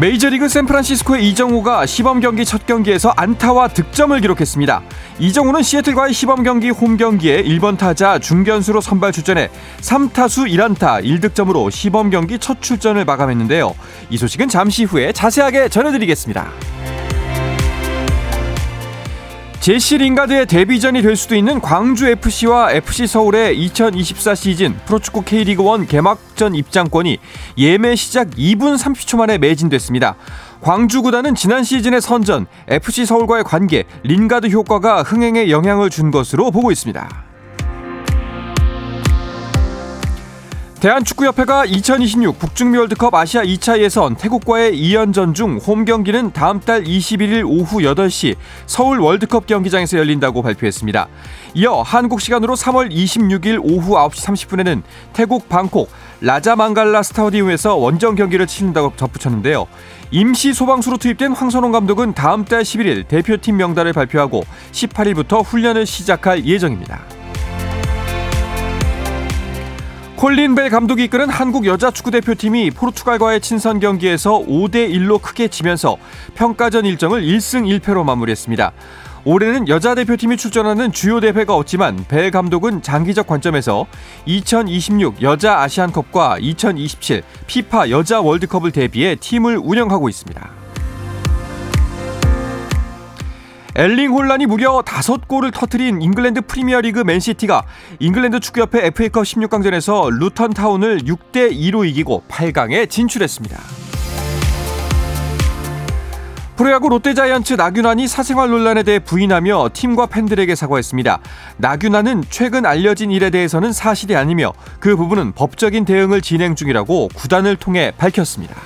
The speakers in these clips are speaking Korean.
메이저리그 샌프란시스코의 이정우가 시범 경기 첫 경기에서 안타와 득점을 기록했습니다. 이정우는 시애틀과의 시범 경기 홈 경기에 1번 타자 중견수로 선발 출전해 3타수 1안타 1득점으로 시범 경기 첫 출전을 마감했는데요. 이 소식은 잠시 후에 자세하게 전해드리겠습니다. 제시 링가드의 데뷔전이 될 수도 있는 광주 FC와 FC 서울의 2024 시즌 프로축구 K리그 1 개막전 입장권이 예매 시작 2분 30초 만에 매진됐습니다. 광주 구단은 지난 시즌의 선전 FC 서울과의 관계 링가드 효과가 흥행에 영향을 준 것으로 보고 있습니다. 대한축구협회가 2026 북중미 월드컵 아시아 2차 예선 태국과의 2연전 중 홈 경기는 다음 달 21일 오후 8시 서울 월드컵 경기장에서 열린다고 발표했습니다. 이어 한국 시간으로 3월 26일 오후 9시 30분에는 태국 방콕 라자망갈라 스타디움에서 원정 경기를 치른다고 덧붙였는데요. 임시 소방수로 투입된 황선홍 감독은 다음 달 11일 대표팀 명단을 발표하고 18일부터 훈련을 시작할 예정입니다. 콜린 벨 감독이 이끄는 한국 여자 축구 대표팀이 포르투갈과의 친선 경기에서 5대 1로 크게 지면서 평가전 일정을 1승 1패로 마무리했습니다. 올해는 여자 대표팀이 출전하는 주요 대회가 없지만 벨 감독은 장기적 관점에서 2026 여자 아시안컵과 2027 피파 여자 월드컵을 대비해 팀을 운영하고 있습니다. 엘링 홀란이 무려 다섯 골을 터트린 잉글랜드 프리미어리그 맨시티가 잉글랜드 축구협회 FA컵 16강전에서 루턴 타운을 6대 2로 이기고 8강에 진출했습니다. 프로야구 롯데자이언츠 나균안이 사생활 논란에 대해 부인하며 팀과 팬들에게 사과했습니다. 나균환은 최근 알려진 일에 대해서는 사실이 아니며 그 부분은 법적인 대응을 진행 중이라고 구단을 통해 밝혔습니다.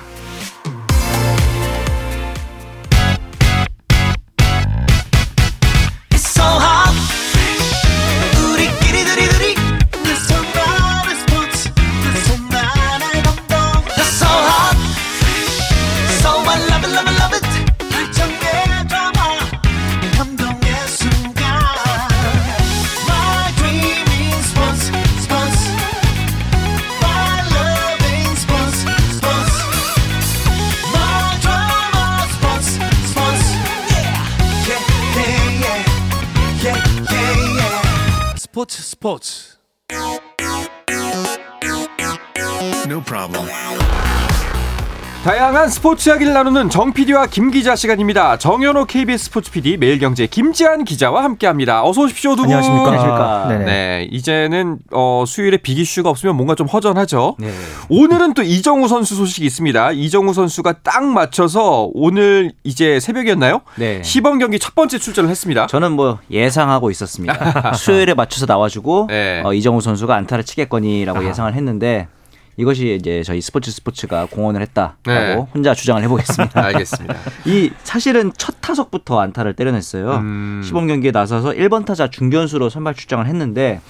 다양한 스포츠 이야기를 나누는 정 PD와 김 기자 시간입니다. 정현호 KBS 스포츠 PD, 매일경제 김지한 기자와 함께합니다. 어서 오십시오, 두 분. 안녕하십니까. 안녕하십니까. 네, 이제는 어, 수요일에 비기슈가 없으면 뭔가 좀 허전하죠. 네. 오늘은 또 이정우 선수 소식이 있습니다. 이정우 선수가 딱 맞춰서 오늘 이제 새벽이었나요? 네. 시범 경기 첫 번째 출전을 했습니다. 저는 뭐 예상하고 있었습니다. 수요일에 맞춰서 나와주고 네. 어, 이정우 선수가 안타를 치겠거니라고 아하. 예상을 했는데 이것이 이제 저희 스포츠 스포츠가 공헌을 했다라고 네. 혼자 주장을 해보겠습니다. 알겠습니다. 이 사실은 첫 타석부터 안타를 때려냈어요. 음. 시범 경기에 나서서 1번 타자 중견수로 선발 출장을 했는데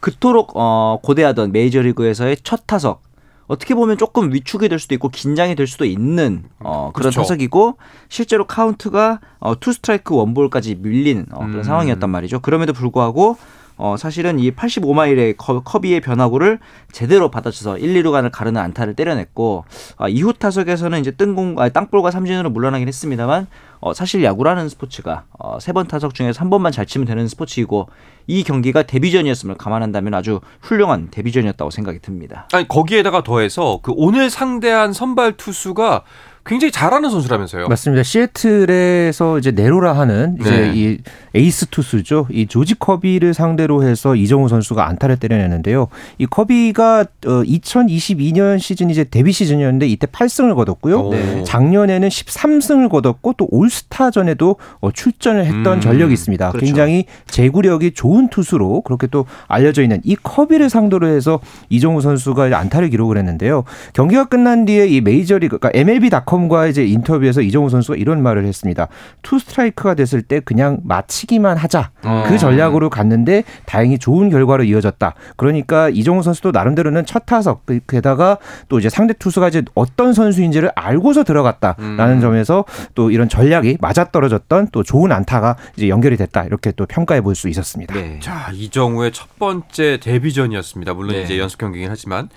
그토록 어, 고대하던 메이저리그에서의 첫 타석 어떻게 보면 조금 위축이 될 수도 있고 긴장이 될 수도 있는 어, 그런 그렇죠. 타석이고 실제로 카운트가 어, 투 스트라이크 원볼까지 밀린 어, 그런 음. 상황이었단 말이죠. 그럼에도 불구하고 어, 사실은 이 85마일의 커비의 변화구를 제대로 받아쳐서 1, 2루 간을 가르는 안타를 때려냈고 아, 이후 타석에서는 이제 뜬공 아, 땅볼과 삼진으로 물러나긴 했습니다만 어, 사실 야구라는 스포츠가 어, 세 번 타석 중에서 한 번만 잘 치면 되는 스포츠이고 이 경기가 데뷔전이었음을 감안한다면 아주 훌륭한 데뷔전이었다고 생각이 듭니다. 아니 거기에다가 더해서 그 오늘 상대한 선발 투수가 굉장히 잘하는 선수라면서요. 맞습니다. 시애틀에서 이제 네로라 하는 이제 네. 이 에이스 투수죠. 이 조지 커비를 상대로 해서 이정후 선수가 안타를 때려내는데요. 이 커비가 어 2022년 시즌 이제 데뷔 시즌이었는데 이때 8승을 거뒀고요. 네. 작년에는 13승을 거뒀고 또 올스타전에도 어 출전을 했던 음, 전력이 있습니다. 그렇죠. 굉장히 제구력이 좋은 좋은 투수로 그렇게 또 알려져 있는 이 커비를 상대로 해서 이정후 선수가 안타를 기록을 했는데요. 경기가 끝난 뒤에 이 메이저리그 그러니까 MLB.com 과 이제 인터뷰에서 이정후 선수가 이런 말을 했습니다. 투 스트라이크가 됐을 때 그냥 맞히기만 하자. 어. 그 전략으로 갔는데 다행히 좋은 결과로 이어졌다. 그러니까 이정후 선수도 나름대로는 첫 타석 그- 게다가 또 이제 상대 투수가 이제 어떤 선수인지를 알고서 들어갔다라는 음. 점에서 또 이런 전략이 맞아떨어졌던 또 좋은 안타가 이제 연결이 됐다 이렇게 또 평가해 볼 수 있었습니다. 네. 자 이정후의 첫 번째 데뷔전이었습니다. 물론 네. 이제 연습 경기긴 하지만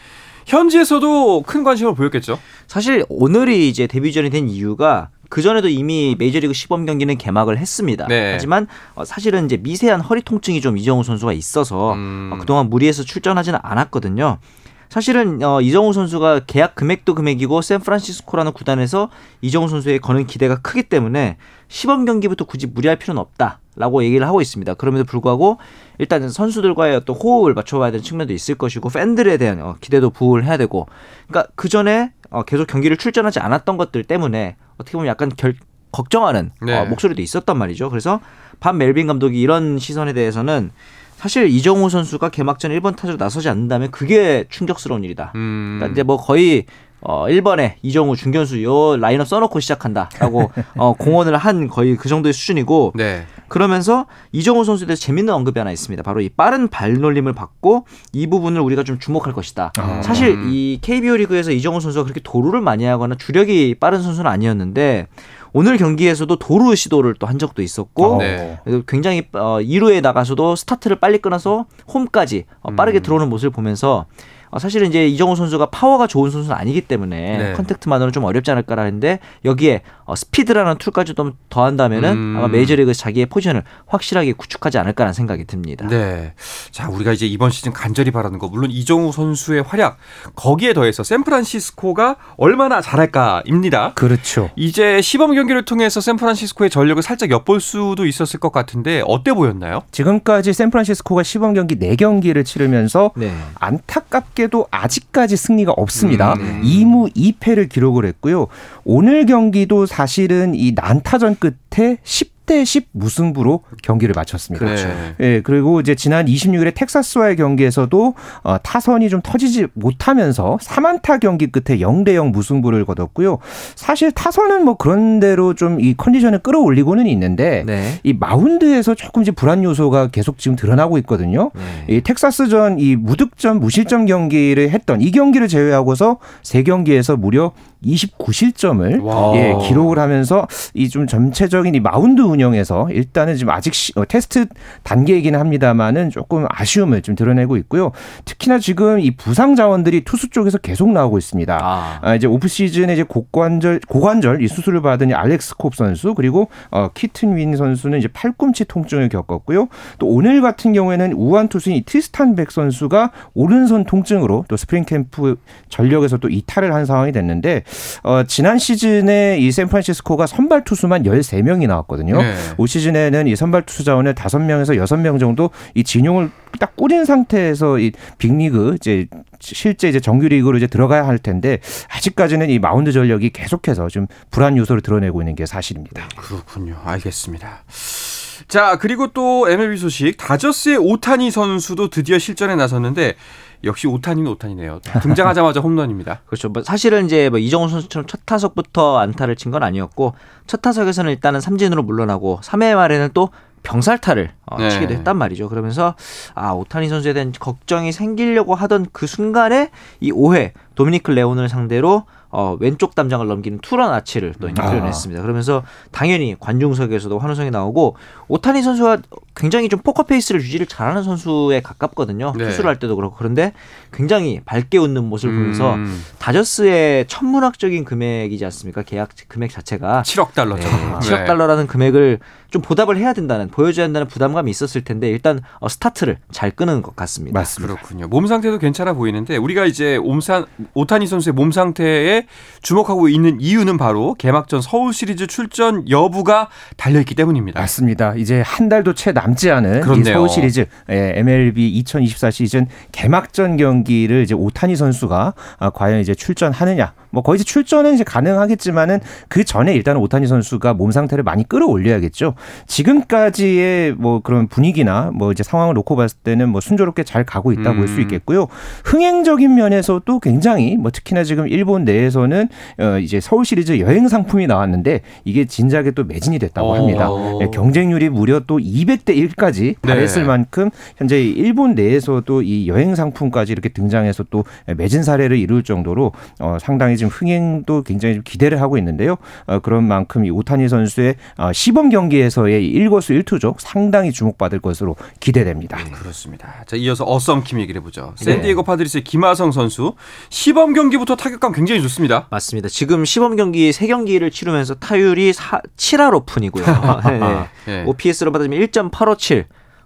현지에서도 큰 관심을 보였겠죠. 사실 오늘이 이제 데뷔전이 된 이유가 그 전에도 이미 메이저리그 시범 경기는 개막을 했습니다. 네. 하지만 어, 사실은 이제 미세한 허리 통증이 좀 이정우 선수가 있어서 음. 어, 그동안 무리해서 출전하지는 않았거든요. 사실은 어, 이정우 선수가 계약 금액도 금액이고 샌프란시스코라는 구단에서 이정우 선수에 거는 기대가 크기 때문에 시범 경기부터 굳이 무리할 필요는 없다라고 얘기를 하고 있습니다. 그럼에도 불구하고 일단 선수들과의 어떤 호흡을 맞춰봐야 되는 측면도 있을 것이고 팬들에 대한 어, 기대도 부호를 해야 되고 그러니까 그 전에 어, 계속 경기를 출전하지 않았던 것들 때문에 어떻게 보면 약간 결, 걱정하는 네. 어, 목소리도 있었단 말이죠. 그래서 반 멜빈 감독이 이런 시선에 대해서는 사실 이정우 선수가 개막전 1번 타자로 나서지 않는다면 그게 충격스러운 일이다. 음. 그러니까 이제 뭐 거의 어 1번에 이정우 중견수 요 라인업 써놓고 시작한다라고 어 공언을 한 거의 그 정도의 수준이고 네. 그러면서 이정우 선수에 대해서 재밌는 언급이 하나 있습니다. 바로 이 빠른 발놀림을 받고 이 부분을 우리가 좀 주목할 것이다. 아. 사실 이 KBO 리그에서 이정후 선수가 그렇게 도루를 많이 하거나 주력이 빠른 선수는 아니었는데 오늘 경기에서도 도루 시도를 또 한 적도 있었고 어. 네. 굉장히 어, 2루에 나가서도 스타트를 빨리 끊어서 홈까지 어, 빠르게 들어오는 모습을 보면서 어, 사실은 이제 이정후 선수가 파워가 좋은 선수는 아니기 때문에 네. contact만으로는 좀 어렵지 않을까라 했는데 여기에 어, 스피드라는 tool까지 좀 더한다면은 음. 아마 메이저리그 자기의 포지션을 확실하게 구축하지 않을까라는 생각이 듭니다. 네. 자, 우리가 이제 이번 시즌 간절히 바라는 거 물론 이정우 선수의 활약 거기에 더해서 샌프란시스코가 얼마나 잘할까입니다. 그렇죠. 이제 시범 경기를 통해서 샌프란시스코의 전력을 살짝 엿볼 수도 있었을 것 같은데 어때 보였나요? 지금까지 샌프란시스코가 시범 경기 4경기를 치르면서 네. 안타깝게 도 아직까지 승리가 없습니다. 음. 2무 2패를 기록을 했고요. 오늘 경기도 사실은 이 난타전 끝에 10 대 10 무승부로 경기를 마쳤습니다. 그렇죠. 네. 예, 그리고 이제 지난 26일에 텍사스와의 경기에서도 어, 타선이 좀 터지지 못하면서 3안타 경기 끝에 0대 0 무승부를 거뒀고요. 사실 타선은 뭐 그런 대로 좀 이 컨디션을 끌어올리고는 있는데 네. 이 마운드에서 조금 이제 불안 요소가 계속 지금 드러나고 있거든요. 네. 이 텍사스전 이 무득점 무실점 경기를 했던 이 경기를 제외하고서 세 경기에서 무려 29실점을 와. 예, 기록을 하면서 이 좀 전체적인 이 마운드 운영에서 일단은 지금 아직 시, 어, 테스트 단계이긴 합니다만은 조금 아쉬움을 좀 드러내고 있고요. 특히나 지금 이 부상 자원들이 투수 쪽에서 계속 나오고 있습니다. 아. 아, 이제 오프 시즌에 이제 고관절 고관절 이 수술을 받은 이 알렉스 콥 선수 그리고 어, 키튼 윈 선수는 이제 팔꿈치 통증을 겪었고요. 또 오늘 같은 경우에는 우완 투수인 이 트리스탄 벡 선수가 오른손 통증으로 또 스프링 캠프 전력에서 또 이탈을 한 상황이 됐는데 어, 지난 시즌에 이 샌프란시스코가 선발 투수만 13명이 나왔거든요. 네. 올 시즌에는 이 선발 투수 자원을 5명에서 6명 정도 이 진용을 딱 꾸린 상태에서 이 빅리그 이제 실제 이제 정규리그로 이제 들어가야 할 텐데 아직까지는 이 마운드 전력이 계속해서 좀 불안 요소를 드러내고 있는 게 사실입니다. 그렇군요. 알겠습니다. 자, 그리고 또 MLB 소식. 다저스의 오타니 선수도 드디어 실전에 나섰는데 역시 오타니는 오타니네요. 등장하자마자 홈런입니다. 그렇죠. 뭐 사실은 이제 뭐 이정후 선수처럼 첫 타석부터 안타를 친 건 아니었고 첫 타석에서는 일단은 삼진으로 물러나고 3회 말에는 또 병살타를 어, 네. 치기도 했단 말이죠. 그러면서 아 오타니 선수에 대한 걱정이 생기려고 하던 그 순간에 이 5회 도미니크 레온을 상대로 어, 왼쪽 담장을 넘기는 투런 아치를 또 아. 표현했습니다. 그러면서 당연히 관중석에서도 환호성이 나오고 오타니 선수가 굉장히 좀 포커 페이스를 유지를 잘하는 선수에 가깝거든요. 네. 투수를 할 때도 그렇고 그런데 굉장히 밝게 웃는 모습을 보면서 음, 다저스의 천문학적인 금액이지 않습니까? 계약 금액 자체가 7억 달러죠. 네, 7억 달러라는 금액을 좀 보답을 해야 된다는 보여줘야 한다는 부담감이 있었을 텐데 일단 어, 스타트를 잘 끄는 것 같습니다. 맞습니다. 그렇군요. 몸 상태도 괜찮아 보이는데 우리가 이제 옴산 오타니 선수의 몸 상태에 주목하고 있는 이유는 바로 개막전 서울 시리즈 출전 여부가 달려 있기 때문입니다. 맞습니다. 이제 한 달도 채 남지 않은. 서울 시리즈 예, MLB 2024 시즌 개막전 경기를 이제 오타니 선수가 아, 과연 이제 출전하느냐. 뭐 거의 이제 출전은 이제 가능하겠지만은 그 전에 일단 오타니 선수가 몸 상태를 많이 끌어올려야겠죠. 지금까지의 뭐 그런 분위기나 뭐 이제 상황을 놓고 봤을 때는 뭐 순조롭게 잘 가고 있다 볼수 음. 있겠고요. 흥행적인 면에서도 굉장히 뭐 특히나 지금 일본 내에서는 어 이제 서울 시리즈 여행 상품이 나왔는데 이게 진작에 또 매진이 됐다고 어. 합니다. 예, 경쟁률이 무려 또 200대 1까지 달했을 네. 만큼 현재 이 일본 내에서도 이 여행 상품까지 이렇게 등장해서 또 매진 사례를 이룰 정도로 어 상당히 지금 흥행도 굉장히 좀 기대를 하고 있는데요. 어 그런 만큼 이 오타니 선수의 어 시범 경기에서의 일거수 일투족 상당히 주목받을 것으로 기대됩니다. 그렇습니다. 자, 이어서 어썸킴 얘기를 해보죠. 네. 샌디에고 파드리스의 김하성 선수 시범 경기부터 타격감 굉장히 좋습니다. 맞습니다. 지금 시범 경기 세 경기를 치르면서 타율이 4, 7할 오픈이고요. 네. 예. OPS로 받으면 1.857.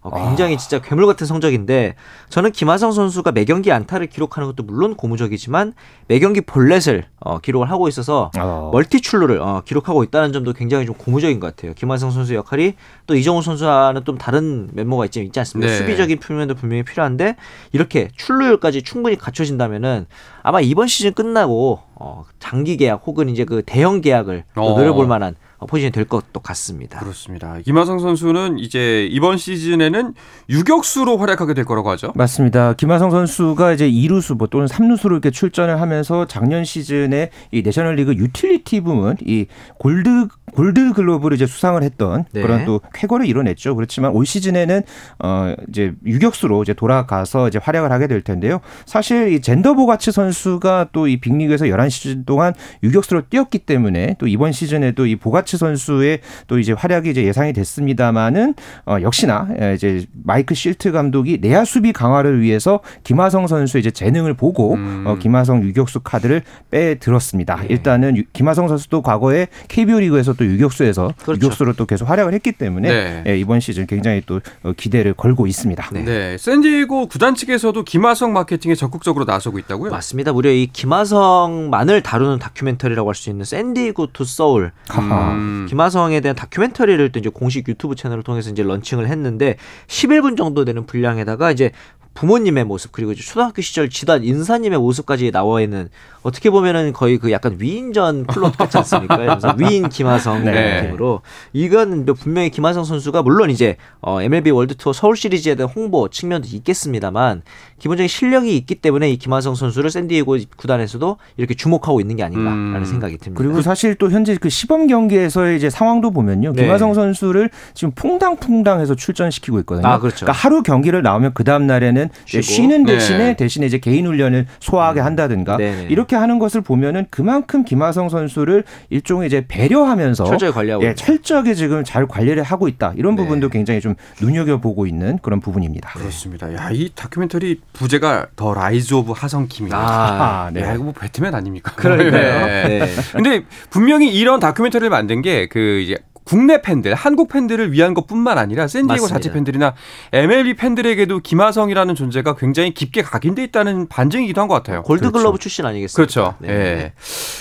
어, 굉장히 진짜 괴물 같은 성적인데 저는 김하성 선수가 매 경기 안타를 기록하는 것도 물론 고무적이지만 매 경기 볼넷을 어, 기록을 하고 있어서 어. 멀티 출루를 어, 기록하고 있다는 점도 굉장히 좀 고무적인 것 같아요. 김하성 선수의 역할이 또 이정우 선수와는 좀 다른 면모가 있지, 있지 않습니까? 네. 수비적인 표면도 분명히 필요한데 이렇게 출루율까지 충분히 갖춰진다면은 아마 이번 시즌 끝나고 어, 장기 계약 혹은 이제 그 대형 계약을 또 어. 노려볼 만한 어, 포지션이 될 것도 같습니다. 그렇습니다. 김하성 선수는 이제 이번 시즌에는 유격수로 활약하게 될 거라고 하죠. 맞습니다. 김하성 선수가 이제 2루수 뭐 또는 3루수로 이렇게 출전을 하면서 작년 시즌에 이 내셔널리그 유틸리티 부문 이 골드 골드 글로브를 이제 수상을 했던 네. 그런 또 쾌거를 이뤄냈죠. 그렇지만 올 시즌에는 어 이제 유격수로 이제 돌아가서 이제 활약을 하게 될 텐데요. 사실 이 잰더 보가츠 선수가 또 이 빅리그에서 11시즌 동안 유격수로 뛰었기 때문에 또 이번 시즌에도 이 보가츠 선수의 또 이제 활약이 이제 예상이 됐습니다만은 어 역시나 예, 이제 마이크 실트 감독이 내야 수비 강화를 위해서 김하성 선수의 이제 재능을 보고 음. 어, 김하성 유격수 카드를 빼 들었습니다. 일단은 유- 김하성 선수도 과거에 KBO 리그에서 또 유격수에서 그렇죠. 유격수로 또 계속 활약을 했기 때문에 네. 예, 이번 시즌 굉장히 또 어, 기대를 걸고 있습니다. 네. 네. 샌디에고 구단 측에서도 김하성 마케팅에 적극적으로 나서고 있다고요? 맞습니다. 무려 이 김하성만을 다루는 다큐멘터리라고 할 수 있는 San Diego to Seoul. 음. 김하성에 대한 다큐멘터리를 또 이제 공식 유튜브 채널을 통해서 이제 런칭을 했는데 11분 정도 되는 분량에다가 이제 부모님의 모습 그리고 이제 초등학교 시절 지단 은사님의 모습까지 나와 있는 어떻게 보면은 거의 그 약간 위인전 플롯 같지 않습니까? 그래서 위인 김하성 네. 느낌으로 이건 뭐 분명히 김하성 선수가 물론 이제 어, MLB 월드 투어 서울 시리즈에 대한 홍보 측면도 있겠습니다만 기본적인 실력이 있기 때문에 이 김하성 선수를 샌디에고 구단에서도 이렇게 주목하고 있는 게 아닌가라는 음. 생각이 듭니다. 그리고 사실 또 현재 그 시범 경기에서의 이제 상황도 보면요. 네. 김하성 선수를 지금 퐁당퐁당해서 출전시키고 있거든요. 아, 그렇죠. 러니까 하루 경기를 나오면 그 다음 날에는. 쉬는 대신에 네. 대신에 이제 개인 훈련을 소화하게 한다든가 네네. 이렇게 하는 것을 보면은 그만큼 김하성 선수를 일종의 이제 배려하면서 철저히 관리하고 예. 철저하게 지금 잘 관리를 하고 있다. 이런 네. 부분도 굉장히 좀 눈여겨 보고 있는 그런 부분입니다. 그렇습니다. 야, 이 다큐멘터리 부제가 The Rise of 하성킴이다. 아, 아, 네. 야, 이거 뭐 배트맨 아닙니까? 그러니까요. 네. 네. 근데 분명히 이런 다큐멘터리를 만든 게 그 이제 국내 팬들, 한국 팬들을 위한 것뿐만 아니라 샌디에고 맞습니다. 자체 팬들이나 MLB 팬들에게도 김하성이라는 존재가 굉장히 깊게 각인돼 있다는 반증이기도 한 것 같아요. 골드글러브 출신 아니겠습니까? 그렇죠. 네. 예.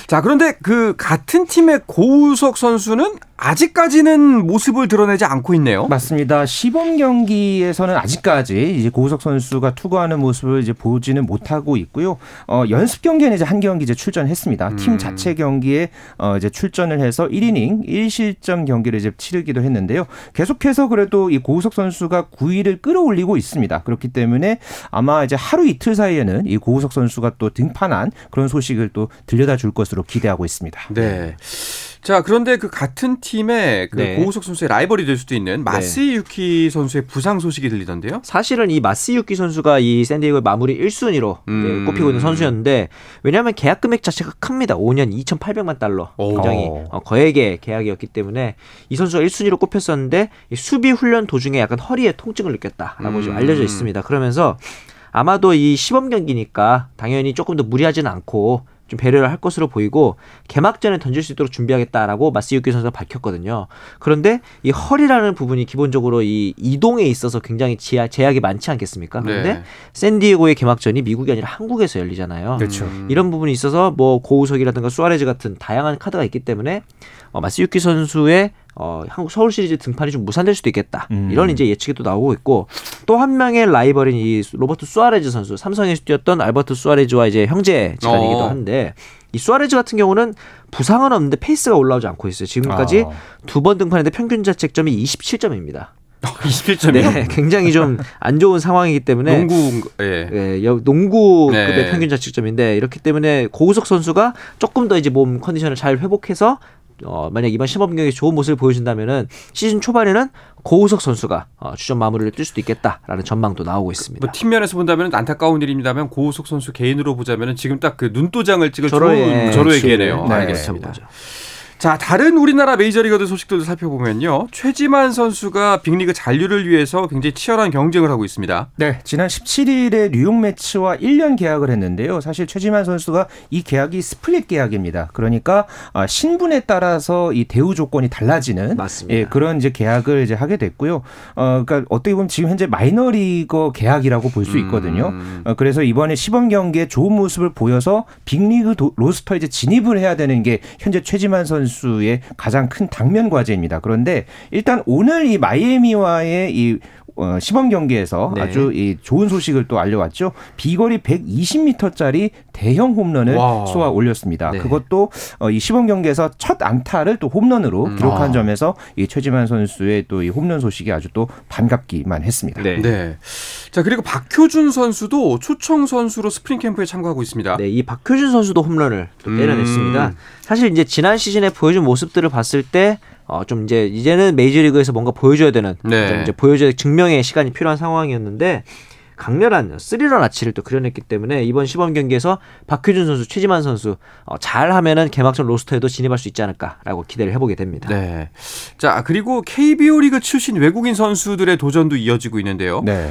자, 그런데 그 같은 팀의 고우석 선수는 아직까지는 모습을 드러내지 않고 있네요. 맞습니다. 시범 경기에서는 아직까지 이제 고우석 선수가 투구하는 모습을 이제 보지는 못하고 있고요. 어, 연습 경기에는 이제 한 경기 이제 출전했습니다. 음. 팀 자체 경기에 어, 이제 출전을 해서 1이닝 1실점 경기 를 이제 치르기도 했는데요. 계속해서 그래도 이 고우석 선수가 9위를 끌어올리고 있습니다. 그렇기 때문에 아마 이제 하루 이틀 사이에는 이 고우석 선수가 또 등판한 그런 소식을 또 들려다 줄 것으로 기대하고 있습니다. 네. 자, 그런데 그 같은 팀의 그 네. 고우석 선수의 라이벌이 될 수도 있는 마스이 유키 선수의 부상 소식이 들리던데요. 사실은 이 마스유키 선수가 이 샌디에고의 마무리 1순위로 음. 꼽히고 있는 선수였는데 왜냐하면 계약 금액 자체가 큽니다. 5년 2,800만 달러. 오. 굉장히 어. 어, 거액의 계약이었기 때문에 이 선수가 1순위로 꼽혔었는데 이 수비 훈련 도중에 약간 허리에 통증을 느꼈다라고 좀 음. 알려져 있습니다. 그러면서 아마도 이 시범 경기니까 당연히 조금 더 무리하지는 않고 좀 배려를 할 것으로 보이고 개막전에 던질 수 있도록 준비하겠다라고 마스유키 선수가 밝혔거든요. 그런데 이 허리라는 부분이 기본적으로 이 이동에 있어서 굉장히 제약, 제약 이 많지 않겠습니까? 그런데 네. 샌디에고의 개막전이 미국이 아니라 한국에서 열리잖아요. 그렇죠. 음. 이런 부분이 있어서 뭐 고우석이라든가 수아레즈 같은 다양한 카드가 있기 때문에 어, 마스유키 선수의 어, 한국 서울 시리즈 등판이 좀 무산될 수도 있겠다. 음. 이런 이제 예측이 또 나오고 있고 또 한 명의 라이벌인 이 로버트 수아레즈 선수, 삼성에서 뛰었던 알버트 수아레즈와 이제 형제지간이기도 어. 한데 이 수아레즈 같은 경우는 부상은 없는데 페이스가 올라오지 않고 있어요. 지금까지 아. 두번 등판했는데 평균 자책점이 27점입니다. 27점이요. 네, 굉장히 좀 안 좋은 상황이기 때문에 농구 예. 예, 여- 농구급의 네. 평균 자책점인데 이렇기 때문에 고우석 선수가 조금 더 이제 몸 컨디션을 잘 회복해서 어, 만약 이번 시범 경기에 좋은 모습을 보여준다면은 시즌 초반에는 고우석 선수가 어, 주전 마무리를 뛸 수도 있겠다라는 전망도 나오고 있습니다. 뭐 팀면에서 본다면 안타까운 일입니다만 고우석 선수 개인으로 보자면 지금 딱 그 눈도장을 찍을 좋은 절호의 기회를, 기회네요. 네. 알겠습니다. 거죠. 자, 다른 우리나라 메이저리거들 소식들도 살펴보면요. 최지만 선수가 빅리그 잔류를 위해서 굉장히 치열한 경쟁을 하고 있습니다. 네, 지난 17일에 뉴욕 메츠와 1년 계약을 했는데요. 사실 최지만 선수가 이 계약이 split 계약입니다. 그러니까 아, 신분에 따라서 이 대우 조건이 달라지는 맞습니다. 예, 그런 이제 계약을 이제 하게 됐고요. 어, 그러니까 어떻게 보면 지금 현재 마이너리거 계약이라고 볼 수 있거든요. 음. 어, 그래서 이번에 시범 경기에 좋은 모습을 보여서 빅리그 도- 로스터에 이제 진입을 해야 되는 게 현재 최지만 선수 의 가장 큰 당면 과제입니다. 그런데 일단 오늘 이 마이애미와의 이 어, 시범 경기에서 네. 아주 이 좋은 소식을 또 알려왔죠. 비거리 120m짜리 대형 홈런을 와. 쏘아 올렸습니다. 네. 그것도 어, 이 시범 경기에서 첫 안타를 또 홈런으로 음. 기록한 아. 점에서 이 최지만 선수의 또 이 홈런 소식이 아주 또 반갑기만 했습니다. 네. 네. 자, 그리고 박효준 선수도 초청 선수로 스프링 캠프에 참가하고 있습니다. 네, 이 박효준 선수도 홈런을 또 음. 때려냈습니다. 사실 이제 지난 시즌에 보여준 모습들을 봤을 때 어, 좀 이제 이제는 메이저리그에서 뭔가 보여줘야 되는 네. 좀 이제 보여줘야 증명의 시간이 필요한 상황이었는데 강렬한 스리런 아치를 또 그려냈기 때문에 이번 시범 경기에서 박효준 선수, 최지만 선수 어, 잘하면은 개막전 로스터에도 진입할 수 있지 않을까라고 기대를 해보게 됩니다. 네. 자, 그리고 KBO 리그 출신 외국인 선수들의 도전도 이어지고 있는데요. 네.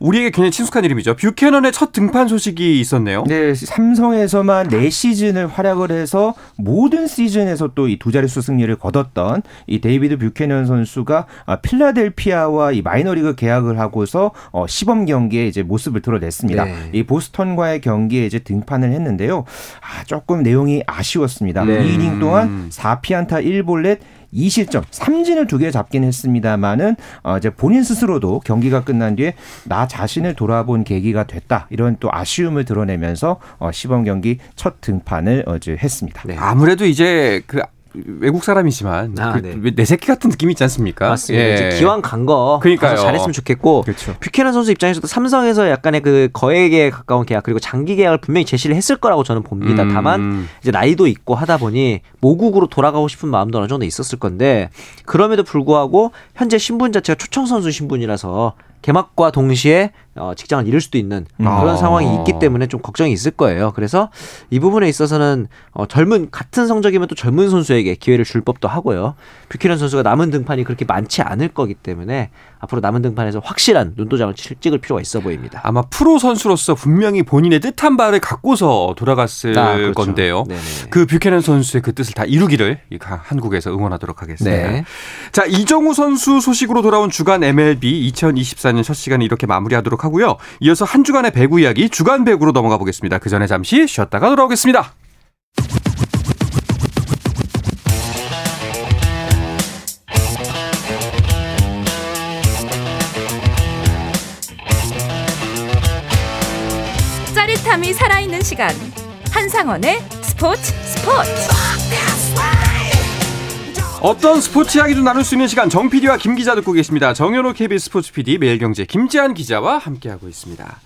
우리에게 굉장히 친숙한 이름이죠. 뷰캐넌의 첫 등판 소식이 있었네요. 네, 삼성에서만 네 시즌을 활약을 해서 모든 시즌에서 또 이 두 자릿수 승리를 거뒀던 이 데이비드 뷰캐넌 선수가 아, 필라델피아와 이 마이너리그 계약을 하고서 어, 시범 경기에 이제 모습을 드러냈습니다. 네. 이 보스턴과의 경기에 이제 등판을 했는데요. 아, 조금 내용이 아쉬웠습니다. 네. 2이닝 동안 4피안타 1볼넷 2실점, 삼진을 두 개 잡긴 했습니다만은 어, 이제 본인 스스로도 경기가 끝난 뒤에 나 자신을 돌아본 계기가 됐다 이런 또 아쉬움을 드러내면서 어, 시범 경기 첫 등판을 어제 했습니다. 네. 아무래도 이제 그 외국 사람이지만 아, 그 네. 내 새끼 같은 느낌이 있지 않습니까? 맞습니다. 예. 이제 기왕 간 거 그러니까요. 잘했으면 좋겠고 그렇죠. 뷰캐넌 선수 입장에서도 삼성에서 약간의 그 거액에 가까운 계약 그리고 장기 계약을 분명히 제시를 했을 거라고 저는 봅니다. 음. 다만 이제 나이도 있고 하다 보니 모국으로 돌아가고 싶은 마음도 어느 정도 있었을 건데 그럼에도 불구하고 현재 신분 자체가 초청 선수 신분이라서 개막과 동시에 어, 직장을 잃을 수도 있는 아. 그런 상황이 있기 때문에 좀 걱정이 있을 거예요. 그래서 이 부분에 있어서는 어, 젊은 같은 성적이면 또 젊은 선수에게 기회를 줄 법도 하고요. 뷰캐넌 선수가 남은 등판이 그렇게 많지 않을 거기 때문에 앞으로 남은 등판에서 확실한 눈도장을 치- 찍을 필요가 있어 보입니다. 아마 프로 선수로서 분명히 본인의 뜻한 바를 갖고서 돌아갔을 아, 그렇죠. 건데요. 네네. 그 뷰캐넌 선수의 그 뜻을 다 이루기를 한국에서 응원하도록 하겠습니다. 네. 자, 이정후 선수 소식으로 돌아온 주간 MLB 2024년 첫 시간을 이렇게 마무리하도록 하고요. 이어서 한 주간의 배구 이야기 주간 배구로 넘어가 보겠습니다. 그 전에 잠시 쉬었다가 돌아오겠습니다. 짜릿함이 살아있는 시간 한상원의 스포츠 스포츠 어떤 스포츠 이야기도 나눌 수 있는 시간 정 PD와 김 기자 듣고 계십니다. 정현호 KBS 스포츠 PD 매일경제 김지한 기자와 함께하고 있습니다.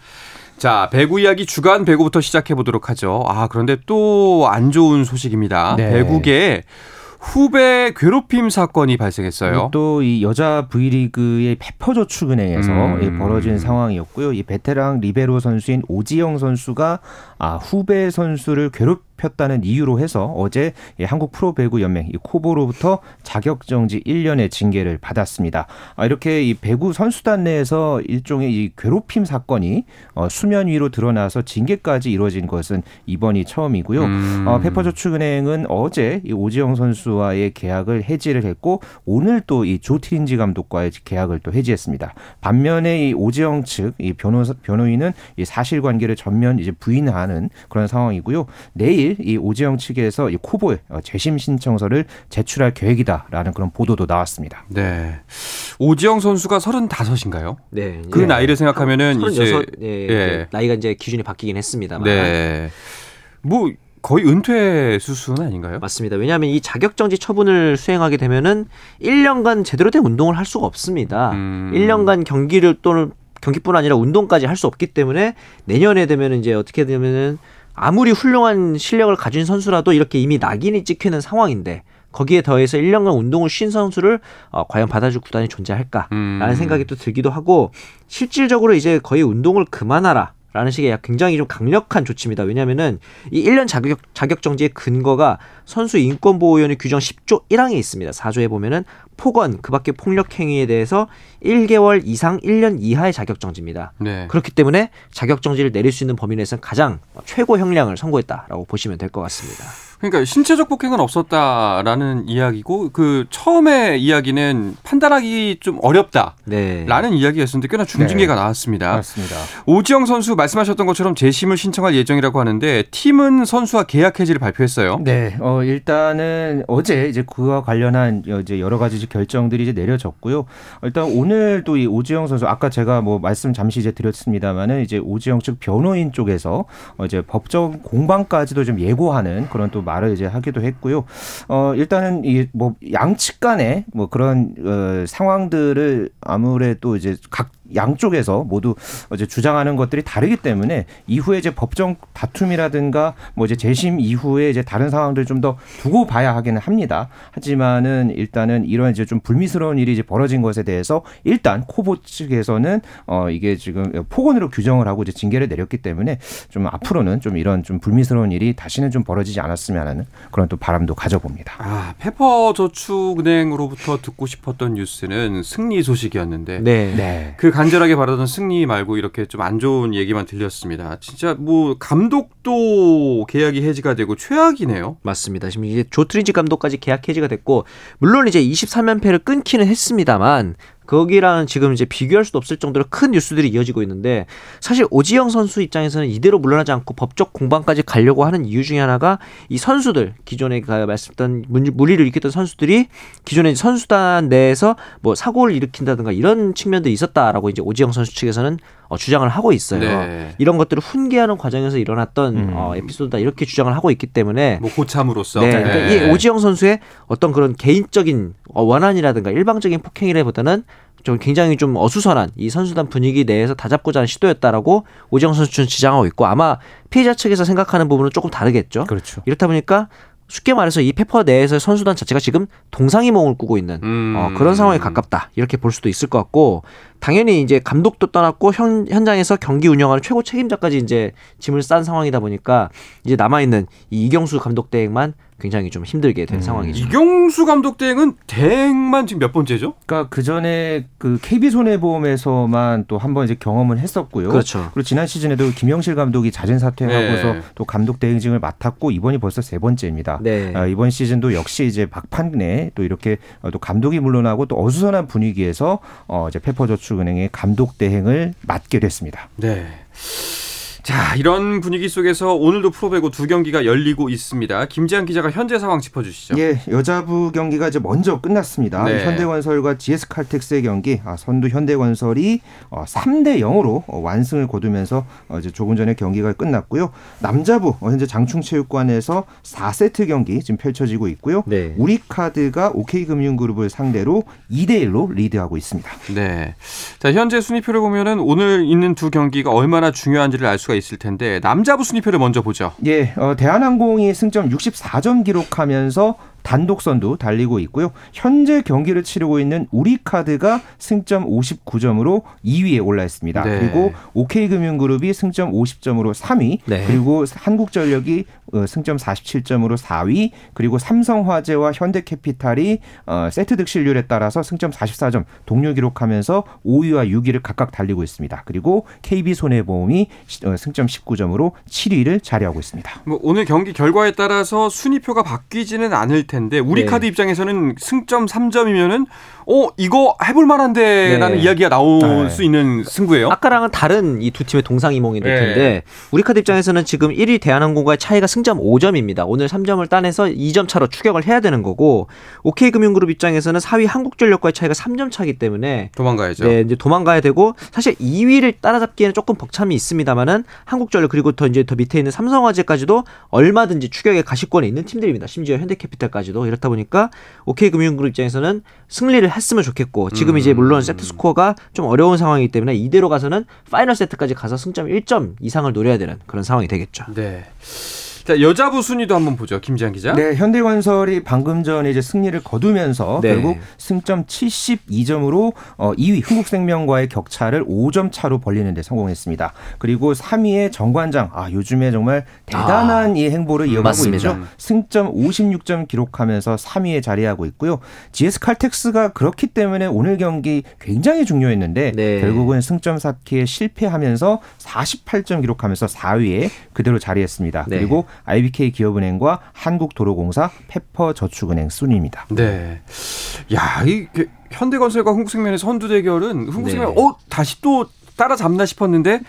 자 배구 이야기 주간 배구부터 시작해 보도록 하죠. 아 그런데 또 안 좋은 소식입니다. 네. 배구계 후배 괴롭힘 사건이 발생했어요. 또 이 여자 V리그의 페퍼저축 은행에서 음. 이 벌어진 상황이었고요. 이 베테랑 리베로 선수인 오지영 선수가 아, 후배 선수를 괴롭 혔다는 이유로 해서 어제 이 한국 프로배구 연맹 이 코보로부터 자격 정지 1년의 징계를 받았습니다. 아, 이렇게 이 배구 선수단 내에서 일종의 이 괴롭힘 사건이 어, 수면 위로 드러나서 징계까지 이루어진 것은 이번이 처음이고요. 음. 어, 페퍼저축은행은 어제 이 오지영 선수와의 계약을 해지를 했고 오늘 또 이 조티린지 감독과의 계약을 또 해지했습니다. 반면에 이 오지영 측 이 변호사 변호인은 이 사실관계를 전면 이제 부인하는 그런 상황이고요. 내일 내일 이 오지영 측에서 이 코보에 어, 재심 신청서를 제출할 계획이다라는 그런 보도도 나왔습니다. 네. 오지영 선수가 35인가요? 네. 그 나이를 생각하면은 이제 36, 예, 예. 나이가 이제 기준이 바뀌긴 했습니다만. 네. 뭐 거의 은퇴 수순 아닌가요? 맞습니다. 왜냐하면 이 자격정지 처분을 수행하게 되면은 1년간 제대로 된 운동을 할 수가 없습니다. 음. 1년간 경기를 또는 경기뿐 아니라 운동까지 할 수 없기 때문에 내년에 되면은 이제 어떻게 되면은 아무리 훌륭한 실력을 가진 선수라도 이렇게 이미 낙인이 찍히는 상황인데 거기에 더해서 1년간 운동을 쉰 선수를 어, 과연 받아줄 구단이 존재할까라는 음. 생각이 또 들기도 하고 실질적으로 이제 거의 운동을 그만하라. 라는 식의 굉장히 좀 강력한 조치입니다. 왜냐하면은 이 1년 자격 자격 정지의 근거가 선수 인권 보호위원회 규정 10조 1항에 있습니다. 4조에 보면은 폭언 그밖에 폭력 행위에 대해서 1개월 이상 1년 이하의 자격 정지입니다. 네. 그렇기 때문에 자격 정지를 내릴 수 있는 범위 내에서는 가장 최고 형량을 선고했다라고 보시면 될 것 같습니다. 그러니까 신체적 폭행은 없었다라는 이야기고 그 처음에 이야기는 판단하기 좀 어렵다라는 네. 이야기였는데 꽤나 중징계가 나왔습니다. 맞습니다. 오지영 선수 말씀하셨던 것처럼 재심을 신청할 예정이라고 하는데 팀은 선수와 계약 해지를 발표했어요. 네, 어, 일단은 어제 이제 그와 관련한 이제 여러 가지 결정들이 이제 내려졌고요. 일단 오늘 또 이 오지영 선수 아까 제가 뭐 말씀 잠시 이제 드렸습니다만은 이제 오지영 측 변호인 쪽에서 어, 이제 법정 공방까지도 좀 예고하는 그런 또 말을 이제 하기도 했고요. 어, 일단은 이 뭐 양측 간에 뭐 그런 어, 상황들을 아무래도 이제 각 양쪽에서 모두 이제 주장하는 것들이 다르기 때문에 이후에 이제 법정 다툼이라든가 뭐 이제 재심 이후에 이제 다른 상황들 좀 더 두고 봐야 하기는 합니다. 하지만은 일단은 이런 이제 좀 불미스러운 일이 이제 벌어진 것에 대해서 일단 코보 측에서는 어 이게 지금 폭언으로 규정을 하고 이제 징계를 내렸기 때문에 좀 앞으로는 좀 이런 좀 불미스러운 일이 다시는 좀 벌어지지 않았으면 하는 그런 또 바람도 가져봅니다. 아, 페퍼 저축은행으로부터 듣고 싶었던 뉴스는 승리 소식이었는데 네. 네. 그 간절하게 바라던 승리 말고 이렇게 좀 안 좋은 얘기만 들렸습니다. 진짜 뭐 감독도 계약이 해지가 되고 최악이네요. 맞습니다. 지금 이제 조트린지 감독까지 계약 해지가 됐고 물론 이제 23연패를 끊기는 했습니다만 거기랑 지금 이제 비교할 수도 없을 정도로 큰 뉴스들이 이어지고 있는데 사실 오지영 선수 입장에서는 이대로 물러나지 않고 법적 공방까지 가려고 하는 이유 중에 하나가 이 선수들 기존에 가 말씀드렸던 문- 무리를 일으켰던 선수들이 기존에 선수단 내에서 뭐 사고를 일으킨다든가 이런 측면도 있었다라고 이제 오지영 선수 측에서는 어, 주장을 하고 있어요. 네. 이런 것들을 훈계하는 과정에서 일어났던 음. 어, 에피소드다 이렇게 주장을 하고 있기 때문에 뭐 고참으로서. 네, 그러니까 이 오지영 선수의 어떤 그런 개인적인 어, 원한이라든가 일방적인 폭행이라보다는 좀 굉장히 좀 어수선한 이 선수단 분위기 내에서 다잡고자 하는 시도였다라고 오지영 선수 측은 지장하고 있고 아마 피해자 측에서 생각하는 부분은 조금 다르겠죠. 그렇죠. 이렇다 보니까 쉽게 말해서 이 페퍼 내에서 선수단 자체가 지금 동상이몽을 꾸고 있는 음. 어, 그런 상황에 가깝다 이렇게 볼 수도 있을 것 같고 당연히 이제 감독도 떠났고 현, 현장에서 경기 운영하는 최고 책임자까지 이제 짐을 싼 상황이다 보니까 이제 남아 있는 이 이경수 감독 대행만 굉장히 좀 힘들게 된 상황이죠. 이경수 감독 대행은 대행만 지금 몇 번째죠? 그러니까 그 전에 그 KB 손해보험에서만 또 한 번 이제 경험을 했었고요. 그렇죠. 그리고 지난 시즌에도 김영실 감독이 자진 사퇴하고서 네. 또 감독 대행직을 맡았고 이번이 벌써 세 번째입니다. 네. 아, 이번 시즌도 역시 이제 막판에 또 이렇게 어, 또 감독이 물러나고 또 어수선한 분위기에서 어 이제 페퍼저축은행의 감독 대행을 맡게 됐습니다. 네. 자, 이런 분위기 속에서 오늘도 프로배구 두 경기가 열리고 있습니다. 김지한 기자가 현재 상황 짚어주시죠. 예, 여자부 경기가 이제 먼저 끝났습니다. 네. 현대건설과 GS칼텍스의 경기, 아, 선두 현대건설이 어, 3대 0으로 어, 완승을 거두면서 어, 이제 조금 전에 경기가 끝났고요. 남자부 어, 현재 장충체육관에서 4세트 경기 지금 펼쳐지고 있고요. 네. 우리카드가 OK금융그룹을 상대로 2대 1로 리드하고 있습니다. 네. 자, 현재 순위표를 보면은 오늘 있는 두 경기가 얼마나 중요한지를 알 수가 있을 텐데 남자부 순위표를 먼저 보죠. 예, 어, 대한항공이 승점 64점 기록하면서 단독 선두 달리고 있고요. 현재 경기를 치르고 있는 우리카드가 승점 59점으로 2위에 올라 있습니다. 네. 그리고 OK금융그룹이 승점 50점으로 3위, 네. 그리고 한국전력이 어, 승점 47점으로 4위, 그리고 삼성화재와 현대캐피탈이 어, 세트 득실률에 따라서 승점 44점 동료 기록하면서 5위와 6위를 각각 달리고 있습니다. 그리고 KB손해보험이 시- 어, 승점 19점으로 7위를 자리하고 있습니다. 뭐 오늘 경기 결과에 따라서 순위표가 바뀌지는 않을 텐데 우리카드 네. 입장에서는 승점 3점이면은 어 이거 해볼 만한데라는 네. 이야기가 나올 네. 수 있는 승부예요. 아까랑은 다른 이 두 팀의 동상이몽이 될 네. 텐데 우리카드 입장에서는 지금 1위 대한항공과의 차이가 승점 5점입니다. 오늘 3점을 따내서 2점 차로 추격을 해야 되는 거고 OK금융그룹 입장에서는 4위 한국전력과의 차이가 3점 차기 때문에 도망가야죠. 네, 이제 도망가야 되고 사실 2위를 따라잡기에는 조금 벅참이 있습니다만은 한국전력 그리고 더 이제 더 밑에 있는 삼성화재까지도 얼마든지 추격의 가시권에 있는 팀들입니다. 심지어 현대캐피탈까지도 이렇다 보니까 OK금융그룹 입장에서는 승리를 했으면 좋겠고 지금 이제 물론 세트 스코어가 좀 어려운 상황이기 때문에 이대로 가서는 파이널 세트까지 가서 승점 1점 이상을 노려야 되는 그런 상황이 되겠죠. 네. 자 여자부 순위도 한번 보죠. 김지한 기자. 네, 현대건설이 방금 전에 이제 승리를 거두면서 네. 결국 승점 72점으로 어, 2위 흥국생명과의 격차를 5점 차로 벌리는 데 성공했습니다. 그리고 3위의 정관장. 아, 요즘에 정말 대단한 이 행보를 이어가고 맞습니다. 있죠. 승점 56점 기록하면서 3위에 자리하고 있고요. GS 칼텍스가 그렇기 때문에 오늘 경기 굉장히 중요했는데 네. 결국은 승점 쌓기에 실패하면서 48점 기록하면서 4위에 그대로 자리했습니다. 네. 그리고 IBK 기업은행과 한국도로공사, 페퍼저축은행 순입니다. 네. 야, 이 그, 현대건설과 흥국생명의 선두 대결은 흥국생명 네. 어 다시 또 따라잡나 싶었는데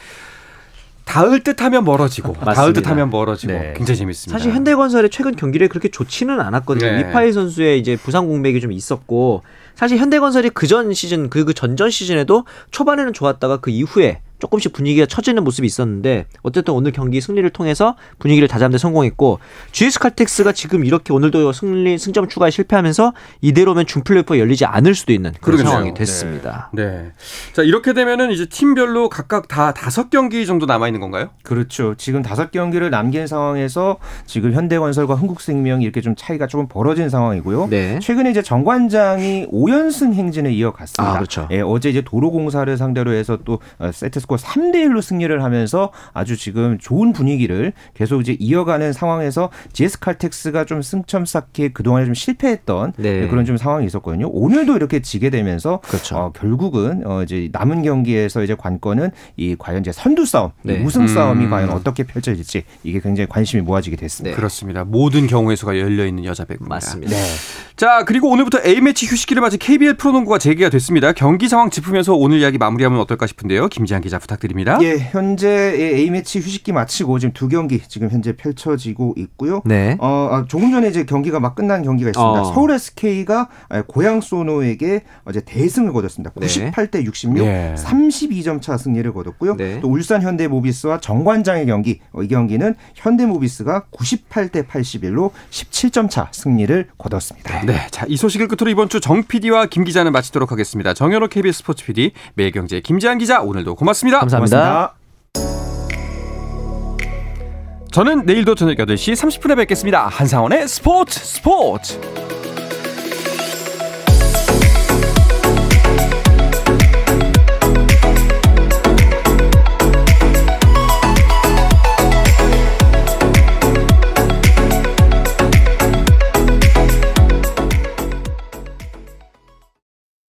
닿을 듯하면 멀어지고 닿을 맞습니다. 듯하면 멀어지고 네. 굉장히 재밌습니다. 사실 현대건설의 최근 경기를 그렇게 좋지는 않았거든요. 네. 위파이 선수의 이제 부상 공백이 좀 있었고 사실 현대건설이 그 전 시즌 그, 그 전전 시즌에도 초반에는 좋았다가 그 이후에 조금씩 분위기가 처지는 모습이 있었는데 어쨌든 오늘 경기 승리를 통해서 분위기를 다잡는 데 성공했고 GS 칼텍스가 지금 이렇게 오늘도 승리 승점 추가에 실패하면서 이대로면 준 플레이오프 열리지 않을 수도 있는 그런 그러겠네요. 상황이 됐습니다. 네. 자 이렇게 되면은 이제 팀별로 각각 다 다섯 경기 정도 남아 있는 건가요? 그렇죠. 지금 다섯 경기를 남긴 상황에서 지금 현대건설과 흥국생명이 이렇게 좀 차이가 조금 벌어진 상황이고요. 네. 최근에 이제 정관장이 5연승 행진을 이어갔습니다. 아, 그렇죠. 예, 어제 이제 도로공사를 상대로 해서 또 어, 세트 스코어 3대 1로 승리를 하면서 아주 지금 좋은 분위기를 계속 이제 이어가는 상황에서 GS 칼텍스가 좀 승점 쌓기에 그동안에 좀 실패했던 네. 그런 좀 상황이 있었거든요. 오늘도 이렇게 지게 되면서 그렇죠. 어, 결국은 어, 이제 남은 경기에서 이제 관건은 이 과연 이제 선두 싸움, 이 네. 우승 싸움이 음. 과연 어떻게 펼쳐질지 이게 굉장히 관심이 모아지게 됐습니다. 네. 그렇습니다. 모든 경우의 수가 열려 있는 여자 배구입니다. 맞습니다. 자 그리고 오늘부터 A 매치 휴식기를 맞은 KBL 프로농구가 재개가 됐습니다. 경기 상황 짚으면서 오늘 이야기 마무리하면 어떨까 싶은데요. 김지한 기자 부탁드립니다. 예, 현재 A 매치 휴식기 마치고 지금 두 경기 지금 현재 펼쳐지고 있고요. 네. 어, 아, 조금 전에 이제 경기가 막 끝난 경기가 있습니다. 어. 서울 SK가 고양 소노에게 어제 대승을 거뒀습니다. 네. 98대 66, 예. 32점 차 승리를 거뒀고요. 네. 또 울산 현대모비스와 정관장의 경기, 어, 이 경기는 현대모비스가 98대 81로 17점 차 승리를 거뒀습니다. 네, 자 이 소식을 끝으로 이번 주 정 PD와 김 기자는 마치도록 하겠습니다. 정현호 KBS 스포츠 PD, 매일경제 김지한 기자 오늘도 고맙습니다. 감사합니다. 저는 내일도 저녁 8시 30분에 뵙겠습니다. 한상원의 스포츠 스포츠.